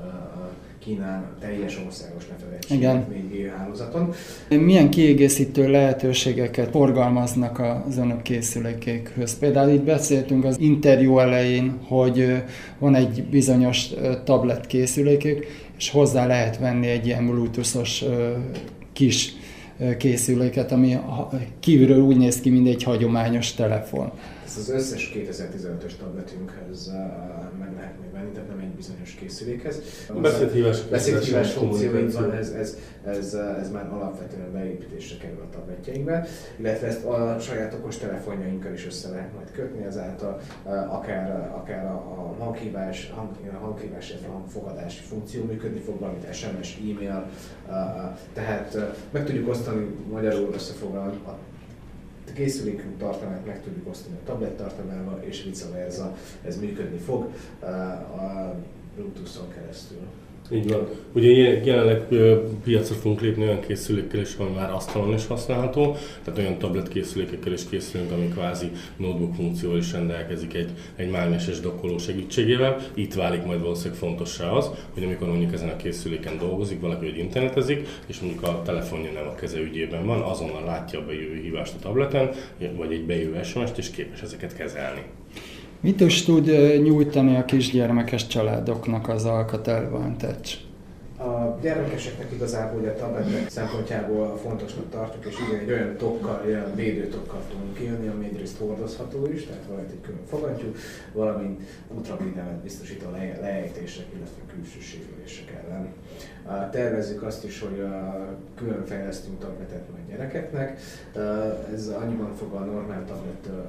Speaker 7: kínál teljes országos lefedettséget 4G hálózaton.
Speaker 3: Milyen kiegészítő lehetőségeket forgalmaznak az önök készülékékhöz? Például itt beszéltünk az interjú elején, hogy van egy bizonyos tablet készülékük, és hozzá lehet venni egy ilyen bluetoothos kis készüléket, ami kívülről úgy néz ki, mint egy hagyományos telefon.
Speaker 7: Ezt az összes 2015-ös tabletünkhez meg lehet még venni, tehát nem egy bizonyos készülékhez.
Speaker 8: Beszédhívás,
Speaker 7: beszédhívás funkcióink van, ez, ez, ez, ez már alapvetően beépítésre kerül a tabletjeinkbe, illetve ezt a saját okos telefonjainkkal is össze lehet majd kötni, ezáltal akár, akár a hanghívás, hang, hanghívás, illetve hangfogadási funkció működni fog, valamint SMS, e-mail, tehát meg tudjuk osztani magyarul összefoglalni a készülékünk tartalmát meg tudjuk osztani a tablet tartalmával, és vice versa, ez működni fog a Bluetooth-on keresztül.
Speaker 8: Így van. Ugye jelenleg piacra fogunk lépni olyan készülékkel is, ami már asztalon is használható, tehát olyan tablet készülékekkel is készülünk, ami kvázi notebook funkcióval is rendelkezik egy, egy mágneses dokkoló segítségével. Itt válik majd valószínűleg fontossá az, hogy amikor mondjuk ezen a készüléken dolgozik, valaki, hogy internetezik, és mondjuk a telefonja nem a keze ügyében van, azonnal látja a bejövő hívást a tableten, vagy egy bejövő SMS-t, és képes ezeket kezelni.
Speaker 3: Mit is tud nyújtani a kisgyermekes családoknak az Alcatel Vantage?
Speaker 7: A gyermekeseknek igazából ugye a tabletek szempontjából fontosnak tartjuk, és igen, egy olyan tokkal, olyan védőtokkal tudunk kijönni, ami egyrészt hordozható is, tehát van egy külön fogattyú, valamint ultravédelmet biztosító lejtések, illetve külső sérülések ellen. Tervezzük azt is, hogy külön fejlesztünk tabletet majd gyerekeknek. Ez annyiban fog a normál tablettől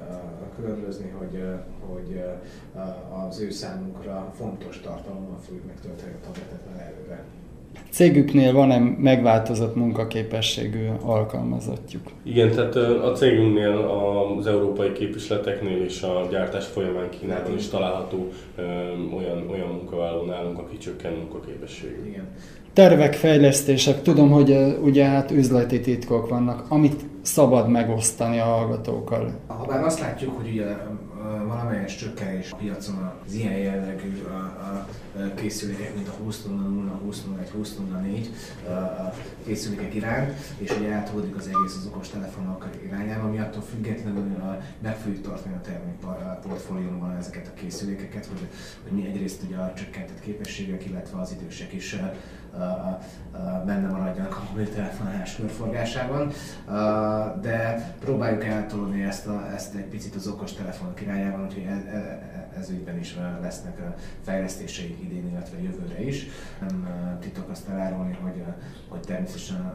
Speaker 7: különbözni, hogy, hogy az ő számunkra fontos tartalommal fogjuk megtölteni a tabletet már előre.
Speaker 3: Cégüknél van-e megváltozott munkaképességű alkalmazottjuk?
Speaker 8: Igen, tehát a cégünknél az európai képviseleteknél és a gyártás folyamán Kínában is található olyan, olyan munkavállaló nálunk, aki csökken munkaképességű.
Speaker 3: Igen tervek, fejlesztések, tudom, hogy ugye hát üzleti titkok vannak, amit szabad megosztani a hallgatókkal.
Speaker 7: Habár azt látjuk, hogy ugye valamelyes csökkenés a piacon az ilyen jellegű a, a készülékek, mint a 20.0, 20.01, 20.04 készülékek iránt, és ugye átolódik az egész az okos telefonok irányába, ami attól függetlenül meg fogjuk tartani a termék portfólióban ezeket a készülékeket, hogy, hogy mi egyrészt ugye a csökkentett képességek, illetve az idősek is benne maradjanak a mobiltelefonálás körforgásában, de próbáljuk eltolni ezt, a, ezt egy picit az okos telefonok irányában, úgyhogy ez, ez ügyben is lesznek fejlesztéseik idén, illetve jövőre is. Nem titok azt elárulni, hogy, hogy természetesen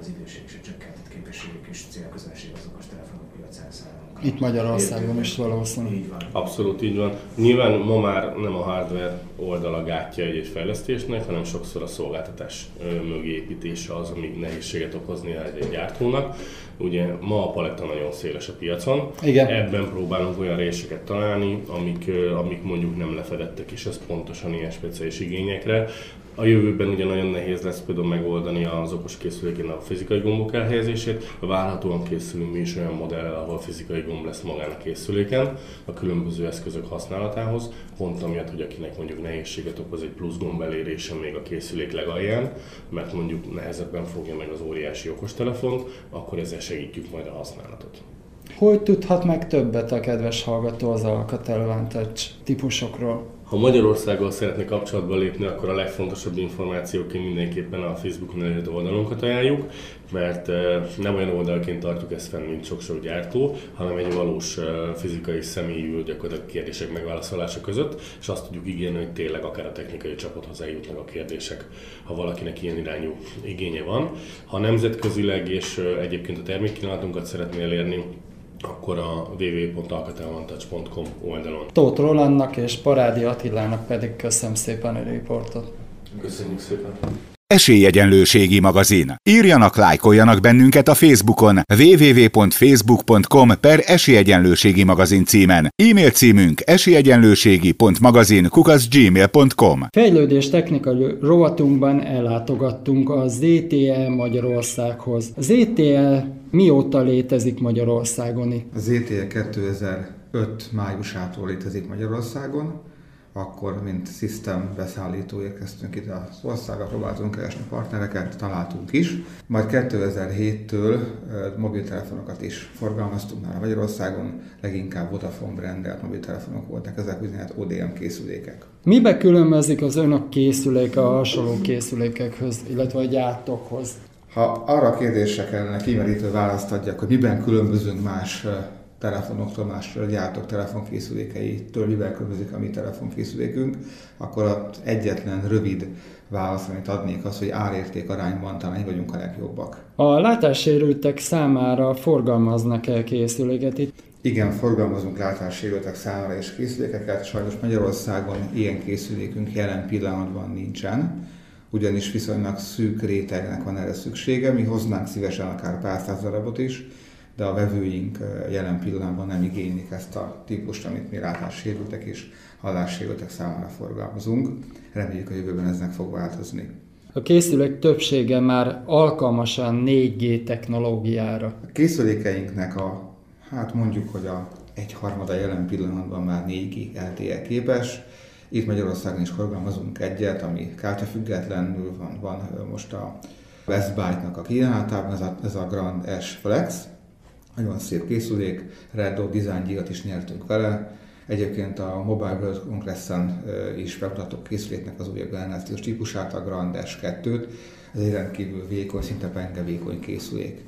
Speaker 7: az időség és a csökkentett képességek és célközönség az okos telefonok piacán számára.
Speaker 3: Itt Magyarországon is valószínű.
Speaker 7: Így van.
Speaker 8: Abszolút így van. Nyilván ma már nem a hardware oldala gátja egy fejlesztésnek, hanem sokszor a szolgáltatás mögé építése az, ami nehézséget okozni egy, egy gyártónak. Ugye ma a paletta nagyon széles a piacon,
Speaker 3: Igen.
Speaker 8: ebben próbálunk olyan réseket találni, amik, amik mondjuk nem lefedettek, és ez pontosan ilyen speciális igényekre. A jövőben ugye nagyon nehéz lesz például megoldani az okos készülékén a fizikai gombok elhelyezését. Várhatóan készülünk mi is olyan modellel, ahol fizikai gomb lesz magán a készüléken a különböző eszközök használatához, pont amiatt, hogy akinek mondjuk nehézséget okoz egy plusz gomb elérése még a készülék legalján, mert mondjuk nehezebben fogja meg az óriási okostelefont, akkor ezzel segítjük majd a használatot.
Speaker 3: Hogy tudhat meg többet a kedves hallgató az Alcatel Touch típusokról?
Speaker 8: Ha Magyarországgal szeretne kapcsolatba lépni, akkor a legfontosabb információként mindenképpen a Facebookon elérhető oldalunkat ajánljuk, mert nem olyan oldalként tartjuk ezt fenn, mint sok-sok gyártó, hanem egy valós fizikai személy ül gyakorlatilag kérdések megválaszolása között, és azt tudjuk ígérni, hogy tényleg akár a technikai csapathoz eljutnak a kérdések, ha valakinek ilyen irányú igénye van. Ha nemzetközileg és egyébként a termékkínálatunkat szeretné elérni, akkor a www.alcatelvantage.com oldalon.
Speaker 3: Tóth Rolandnak és Parádi Attilának pedig köszönöm szépen a riportot.
Speaker 8: Köszönjük szépen!
Speaker 1: Esélyegyenlőségi magazin. Írjanak, lájkoljanak bennünket a Facebookon www.facebook.com per esélyegyenlőségi magazin címen. E-mail címünk esélyegyenlőségi.magazin kukaszgmail.com
Speaker 3: Fejlődés technikai rovatunkban ellátogattunk a ZTE Magyarországhoz. A ZTE mióta létezik Magyarországon?
Speaker 9: A ZTE 2005 májusától létezik Magyarországon akkor, mint system beszállító érkeztünk ide az országra, próbáltunk keresni partnereket, találtunk is. Majd 2007-től mobiltelefonokat is forgalmaztunk már Magyarországon, leginkább Vodafone brandelt mobiltelefonok voltak, ezek bizonyos ODM készülékek.
Speaker 3: Mibe különbözik az önök készüléke a hasonló készülékekhez, illetve a gyártókhoz?
Speaker 9: Ha arra a kérdésre kellene kimerítő választ adjak, hogy miben különbözünk más telefonoktól, más gyártók telefonkészülékeitől, mivel különbözik a mi telefonkészülékünk, akkor az egyetlen rövid válasz, amit adnék, az, hogy árérték arányban talán vagyunk a legjobbak.
Speaker 3: A látássérültek számára forgalmaznak-e készüléket itt?
Speaker 9: Igen, forgalmazunk látássérültek számára és készülékeket, sajnos Magyarországon ilyen készülékünk jelen pillanatban nincsen, ugyanis viszonylag szűk rétegnek van erre szüksége, mi hoznánk szívesen akár pár száz darabot is, de a vevőink jelen pillanatban nem igénylik ezt a típust, amit mi látássérültek és hallássérültek számára forgalmazunk. Reméljük a jövőben eznek fog változni.
Speaker 3: A készülék többsége már alkalmas a 4G technológiára.
Speaker 9: A készülékeinknek a, hát mondjuk, hogy a egyharmada jelen pillanatban már 4G LTE képes. Itt Magyarországon is forgalmazunk egyet, ami kártyafüggetlenül van, van most a West Byte-nak a kínálatában, ez a, ez a Grand S Flex, nagyon szép készülék, Red Dot Design díjat is nyertünk vele. Egyébként a Mobile World Congress-en is bemutattuk készüléknek az új generációs típusát, a Grand S2-t. Ez egy rendkívül vékony, szinte penge vékony készülék.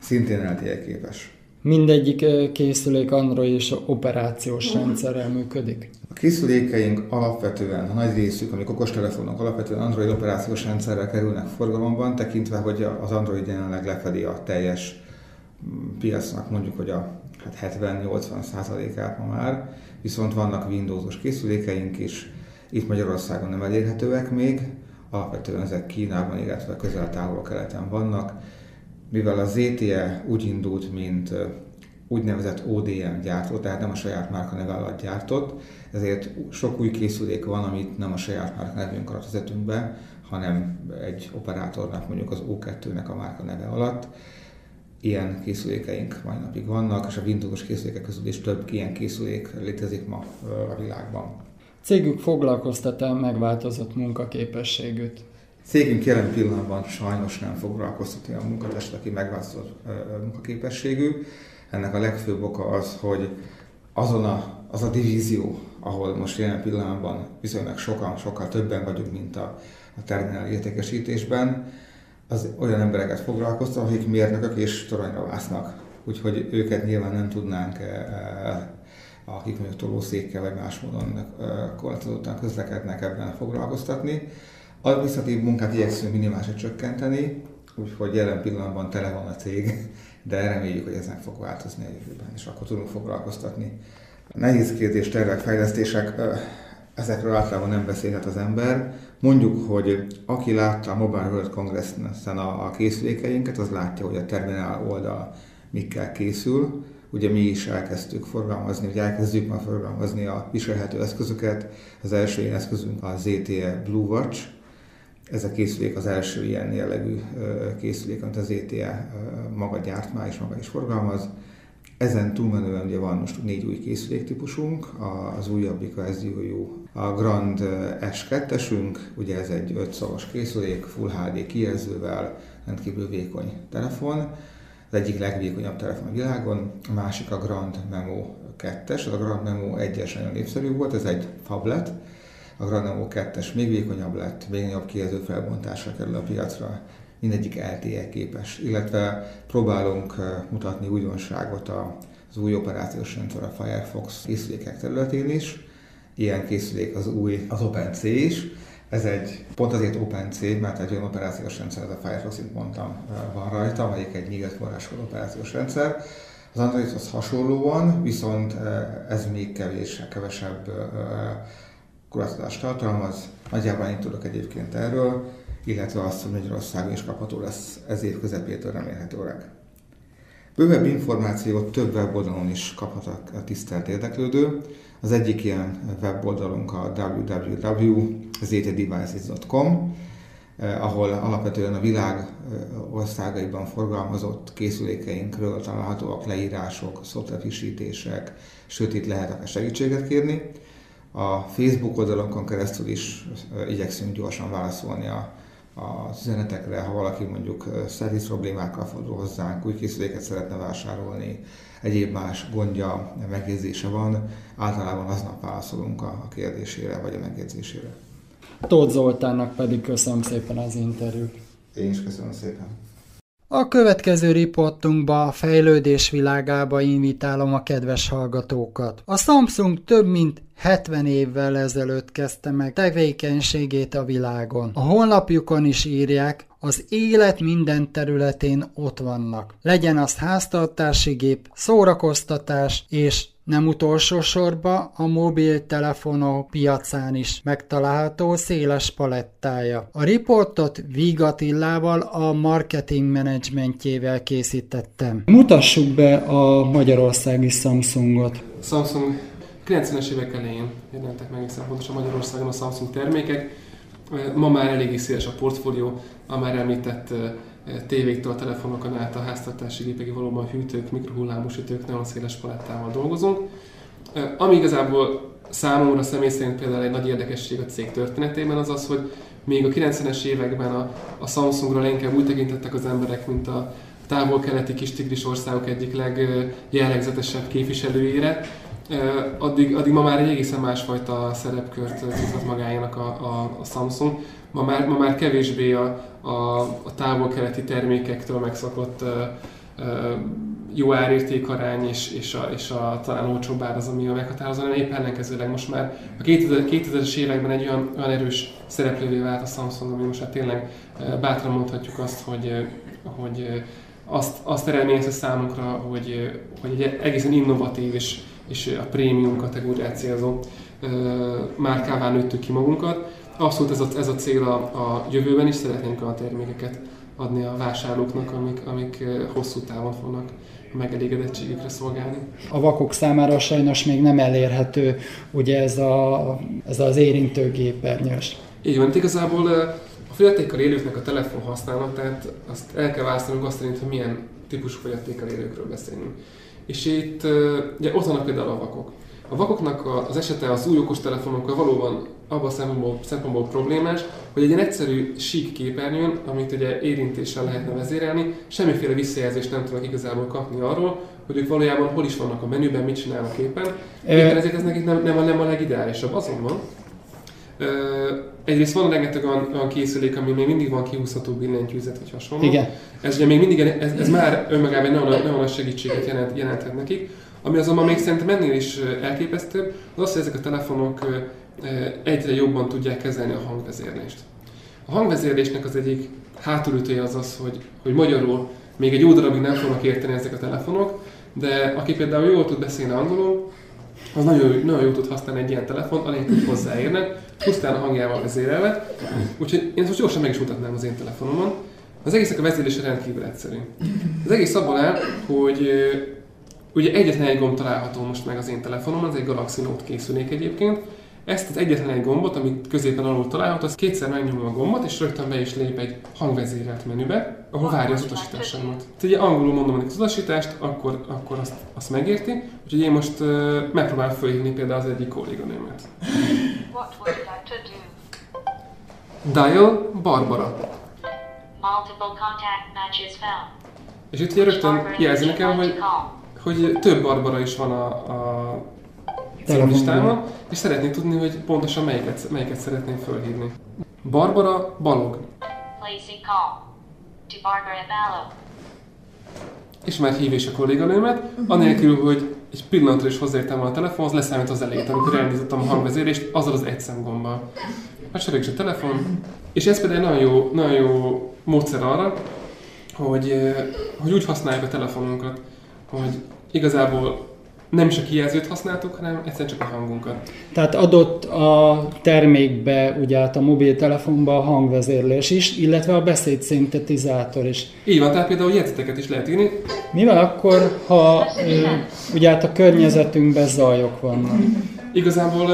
Speaker 9: Szintén LTE képes.
Speaker 3: Mindegyik készülék Android és operációs rendszerrel működik.
Speaker 9: A készülékeink alapvetően, a nagy részük, amik okostelefonok, alapvetően Android operációs rendszerrel kerülnek forgalomban, tekintve, hogy az Android jelenleg lefedi a teljes piacnak mondjuk, hogy a hát 70-80 százalékát ma már, viszont vannak Windowsos készülékeink is, itt Magyarországon nem elérhetőek még, alapvetően ezek Kínában, illetve közel-távol keleten vannak, mivel a ZTE úgy indult, mint úgynevezett ODM gyártó, tehát nem a saját márka neve alatt gyártott, ezért sok új készülék van, amit nem a saját márka nevünk alatt vezetünk be, hanem egy operátornak mondjuk az O2-nek a márka neve alatt ilyen készülékeink mai napig vannak, és a Windows készülékek közül is több ilyen készülék létezik ma a világban.
Speaker 3: Cégük foglalkoztat-e megváltozott munkaképességűt?
Speaker 9: Cégünk jelen pillanatban sajnos nem foglalkoztatja a munkatest, aki megváltozott munkaképességű. Ennek a legfőbb oka az, hogy azon a, az a divízió, ahol most jelen pillanatban viszonylag sokan, sokkal többen vagyunk, mint a, a terminál értékesítésben, az olyan embereket foglalkoztat, akik mérnökök és toronyra vásznak. Úgyhogy őket nyilván nem tudnánk, akik mondjuk tolószékkel vagy más módon korlátozottan közlekednek ebben foglalkoztatni. Administratív munkát igyekszünk minimálisra csökkenteni, úgyhogy jelen pillanatban tele van a cég, de reméljük, hogy ez meg fog változni a jövőben, és akkor tudunk foglalkoztatni. Nehéz kérdés, tervek, fejlesztések, ezekről általában nem beszélhet az ember. Mondjuk, hogy aki látta a Mobile World Congress-en a, a készülékeinket, az látja, hogy a terminál oldal mikkel készül. Ugye mi is elkezdtük forgalmazni, vagy elkezdjük már forgalmazni a viselhető eszközöket. Az első ilyen eszközünk a ZTE Blue Watch, ez a készülék az első ilyen jellegű készülék, amit az ETE maga gyárt már és maga is forgalmaz. Ezen túlmenően ugye van most négy új készüléktípusunk, az újabbik a SDU, a Grand S2-esünk, ugye ez egy 5 szalas készülék, Full HD kijelzővel, rendkívül vékony telefon, az egyik legvékonyabb telefon a világon, a másik a Grand Memo 2-es, a Grand Memo 1-es nagyon népszerű volt, ez egy tablet, a Granamo 2-es még vékonyabb lett, még nagyobb kijelző felbontásra kerül a piacra, mindegyik LTE képes, illetve próbálunk mutatni újdonságot az új operációs rendszer a Firefox készülékek területén is. Ilyen készülék az új, az OpenC is. Ez egy, pont azért OpenC, mert egy olyan operációs rendszer, ez a Firefox, mint mondtam, van rajta, amelyik egy nyílt forrású operációs rendszer. Az Androidhoz hasonlóan, viszont ez még kevés, kevesebb korlátozást tartalmaz. Nagyjából ennyit tudok egyébként erről, illetve azt, hogy Magyarországon is kapható lesz ez év közepétől remélhetőleg. Bővebb információt több weboldalon is kaphat a tisztelt érdeklődő. Az egyik ilyen weboldalunk a www.ztdevices.com, eh, ahol alapvetően a világ eh, országaiban forgalmazott készülékeinkről találhatóak leírások, szoftverfrissítések, sőt itt lehet akár segítséget kérni. A Facebook oldalunkon keresztül is igyekszünk gyorsan válaszolni a, az üzenetekre, ha valaki mondjuk szerviz problémákkal fordul hozzánk, új készüléket szeretne vásárolni, egyéb más gondja, megjegyzése van, általában aznap válaszolunk a kérdésére vagy a megjegyzésére.
Speaker 3: Tóth Zoltánnak pedig köszönöm szépen az interjút.
Speaker 9: Én is köszönöm szépen.
Speaker 3: A következő riportunkba a fejlődés világába invitálom a kedves hallgatókat. A Samsung több mint 70 évvel ezelőtt kezdte meg tevékenységét a világon. A honlapjukon is írják, az élet minden területén ott vannak. Legyen az háztartási gép, szórakoztatás és nem utolsó sorba a mobiltelefonok piacán is megtalálható széles palettája. A riportot Vigatillával a marketing menedzsmentjével készítettem. Mutassuk be a magyarországi Samsungot.
Speaker 10: Samsung 90-es évek elején jelentek meg egészen pontosan Magyarországon a Samsung termékek. Ma már eléggé széles a portfólió, a már említett tévéktől a telefonokon át a háztartási gépekig valóban hűtők, mikrohullámú sütők, nagyon széles palettával dolgozunk. Ami igazából számomra személy szerint például egy nagy érdekesség a cég történetében az az, hogy még a 90-es években a, a Samsungra inkább úgy tekintettek az emberek, mint a távol-keleti kis tigris országok egyik legjellegzetesebb képviselőjére, addig, addig ma már egy egészen másfajta szerepkört mutat magájának a, a, a Samsung. Ma már, ma már kevésbé a, a, a távol-keleti termékektől megszokott jó árértékarány és, és, a, és a talán olcsóbb ár az, ami a meghatározó, hanem épp ellenkezőleg most már a 2000, 2000-es években egy olyan, olyan erős szereplővé vált a Samsung, ami most már tényleg bátran mondhatjuk azt, hogy, hogy azt, azt eredményezte számunkra, hogy, hogy egy egészen innovatív és, és a prémium kategóriát célzó márkává nőttük ki magunkat. Abszolút ez a, ez a cél a, a jövőben is, szeretnénk a termékeket adni a vásárlóknak, amik, amik hosszú távon fognak a megelégedettségükre szolgálni.
Speaker 3: A vakok számára sajnos még nem elérhető ugye ez, a, ez az érintőgépernyős.
Speaker 10: Így van, igazából a fogyatékkal élőknek a telefon használatát azt el kell választanunk azt szerint, hogy milyen típusú fogyatékkal élőkről beszélünk. És itt ugye ott vannak például a vakok. A vakoknak az esete az új okostelefonokkal valóban abban a szempontból, szempontból problémás, hogy egy ilyen egyszerű sík képernyőn, amit ugye érintéssel lehetne vezérelni, semmiféle visszajelzést nem tudnak igazából kapni arról, hogy ők valójában hol is vannak a menüben, mit csinálnak éppen. Éppen ezért ez nekik nem, nem, a, nem a legideálisabb. Azonban egyrészt van rengeteg olyan, olyan készülék, ami még mindig van kihúzható billentyűzet vagy hasonló.
Speaker 3: Igen.
Speaker 10: Ez ugye még mindig, ez, ez már önmagában nagyon, nagyon nagy segítséget jelent, jelenthet nekik. Ami azonban még szerintem ennél is elképesztőbb, az az, hogy ezek a telefonok egyre jobban tudják kezelni a hangvezérlést. A hangvezérlésnek az egyik hátulütője az az, hogy, hogy magyarul még egy jó darabig nem fognak érteni ezek a telefonok, de aki például jól tud beszélni angolul, az nagyon, nagyon jól tud használni egy ilyen telefont, anélkül, hogy hozzáérnek, pusztán a hangjával vezérelve. Úgyhogy én most gyorsan meg is mutatnám az én telefonomon. Az egésznek a vezérlése rendkívül egyszerű. Az egész abban áll, hogy ugye egyetlen egy gomb található most meg az én telefonomon, ez egy Galaxy Note készülék egyébként, ezt az egyetlen egy gombot, amit középen alul található, az kétszer megnyomom a gombot, és rögtön be is lép egy hangvezérelt menübe, ahol várja az utasításomat. Tehát ugye angolul mondom az utasítást, akkor, akkor azt, azt megérti, úgyhogy én most uh, megpróbálom felhívni például az egyik kolléganőmet. Dial Barbara. Multiple contact matches found. És itt ugye rögtön jelzi nekem, hogy, hogy több Barbara is van a, a címlistámon, és szeretnék tudni, hogy pontosan melyiket, melyiket szeretném fölhívni. Barbara Balog. És már hív is a kolléganőmet, anélkül, hogy egy pillanatra is hozzáértem a telefonhoz, leszámít az elejét, amikor elindítottam a hangvezérést, azzal az egy szemgombbal. Megsereg is a telefon, és ez például nagyon jó, nagyon jó módszer arra, hogy, hogy úgy használjuk a telefonunkat, hogy igazából nem is a kijelzőt használtuk, hanem egyszerűen csak a hangunkat.
Speaker 3: Tehát adott a termékbe, ugye hát a mobiltelefonba a hangvezérlés is, illetve a beszédszintetizátor is.
Speaker 10: Így van, tehát például jegyzeteket is lehet írni.
Speaker 3: Mi van akkor, ha ugye hát a környezetünkben zajok vannak?
Speaker 10: Igazából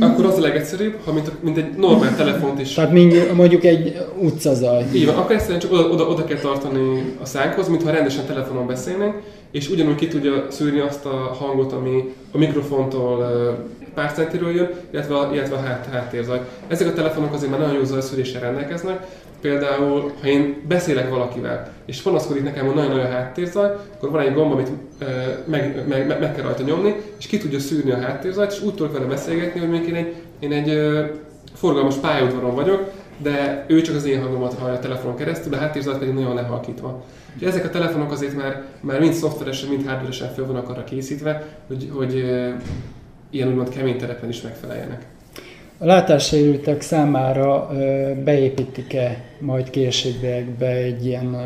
Speaker 10: akkor az a legegyszerűbb, ha mint, mint egy normál telefont is.
Speaker 3: Tehát mondjuk egy utcazaj.
Speaker 10: Így van, akkor egyszerűen csak oda, oda, oda kell tartani a szánkhoz, mintha rendesen telefonon beszélnénk, és ugyanúgy ki tudja szűrni azt a hangot, ami a mikrofontól pár centiről jön, illetve a, illetve a hát, háttérzaj. Ezek a telefonok azért már nagyon jó zajszűréssel rendelkeznek, Például, ha én beszélek valakivel, és panaszkodik nekem, hogy nagyon-nagyon háttérzaj, akkor van egy gomb, amit meg, meg, meg, meg kell rajta nyomni, és ki tudja szűrni a háttérzajt, és úgy tudok vele beszélgetni, hogy még én egy, én egy forgalmas pályaudvaron vagyok, de ő csak az én hangomat hallja a telefonon keresztül, de háttérzajt pedig nagyon lehalkítva. Úgyhogy ezek a telefonok azért már, már mind szoftveresen, mind hardveresen fel vannak arra készítve, hogy, hogy ilyen úgymond kemény terepen is megfeleljenek.
Speaker 3: A látássérültek számára beépítik-e majd későbbiekbe egy ilyen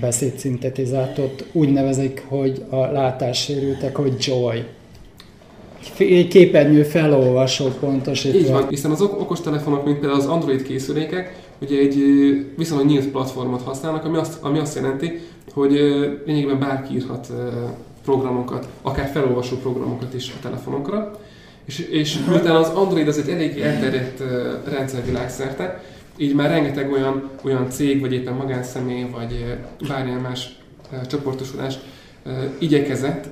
Speaker 3: beszédszintetizátort, úgy nevezik, hogy a látássérültek, hogy Joy. Képernyő felolvasó pontosítva.
Speaker 10: Így van, hiszen az okostelefonok, mint például az Android készülékek, ugye egy viszonylag nyílt platformot használnak, ami azt, ami azt jelenti, hogy lényegében bárki írhat programokat, akár felolvasó programokat is a telefonokra és, és miután az Android az egy elég elterjedt rendszer világszerte, így már rengeteg olyan, olyan cég, vagy éppen magánszemély, vagy bármilyen más csoportosulás igyekezett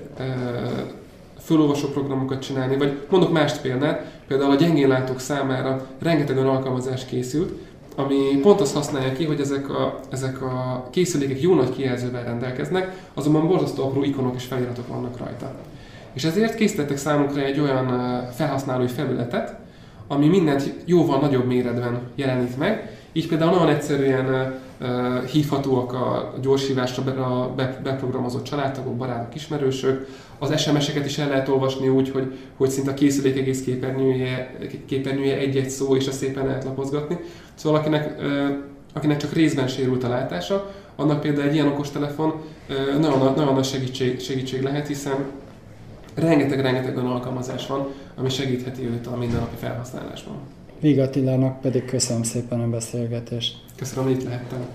Speaker 10: fölolvasó programokat csinálni, vagy mondok más példát, például a gyengén látók számára rengeteg olyan alkalmazás készült, ami pont azt használja ki, hogy ezek a, ezek a készülékek jó nagy kijelzővel rendelkeznek, azonban borzasztó apró ikonok és feliratok vannak rajta. És ezért készítettek számunkra egy olyan felhasználói felületet, ami mindent jóval nagyobb méretben jelenít meg. Így például nagyon egyszerűen hívhatóak a gyorshívásra beprogramozott családtagok, barátok, ismerősök. Az SMS-eket is el lehet olvasni úgy, hogy, hogy szinte a készülék egész képernyője, képernyője egy-egy szó, és ezt szépen lehet lapozgatni. Szóval akinek, akinek csak részben sérült a látása, annak például egy ilyen okostelefon nagyon, nagyon nagy segítség, segítség lehet, hiszen rengeteg-rengeteg olyan alkalmazás van, ami segítheti őt a mindennapi felhasználásban.
Speaker 3: Viga pedig köszönöm szépen a beszélgetést.
Speaker 10: Köszönöm, hogy itt lehettem.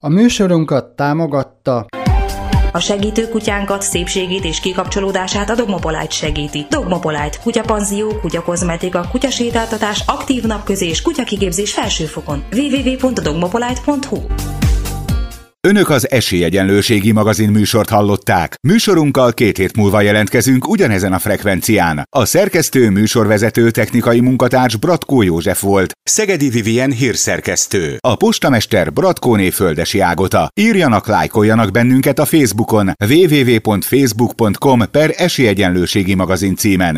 Speaker 3: A műsorunkat támogatta
Speaker 11: a segítő kutyánkat, szépségét és kikapcsolódását a Dogmopolite segíti. Dogmopolite, kutyapanzió, kutyakozmetika, kutyasétáltatás, aktív napközés, kutyakigépzés felsőfokon. www.dogmopolite.hu
Speaker 1: Önök az Esélyegyenlőségi magazin műsort hallották. Műsorunkkal két hét múlva jelentkezünk ugyanezen a frekvencián. A szerkesztő műsorvezető technikai munkatárs Bratkó József volt. Szegedi Vivien hírszerkesztő. A postamester Bratkóné Földesi Ágota. Írjanak, lájkoljanak bennünket a Facebookon www.facebook.com per Esélyegyenlőségi magazin címen.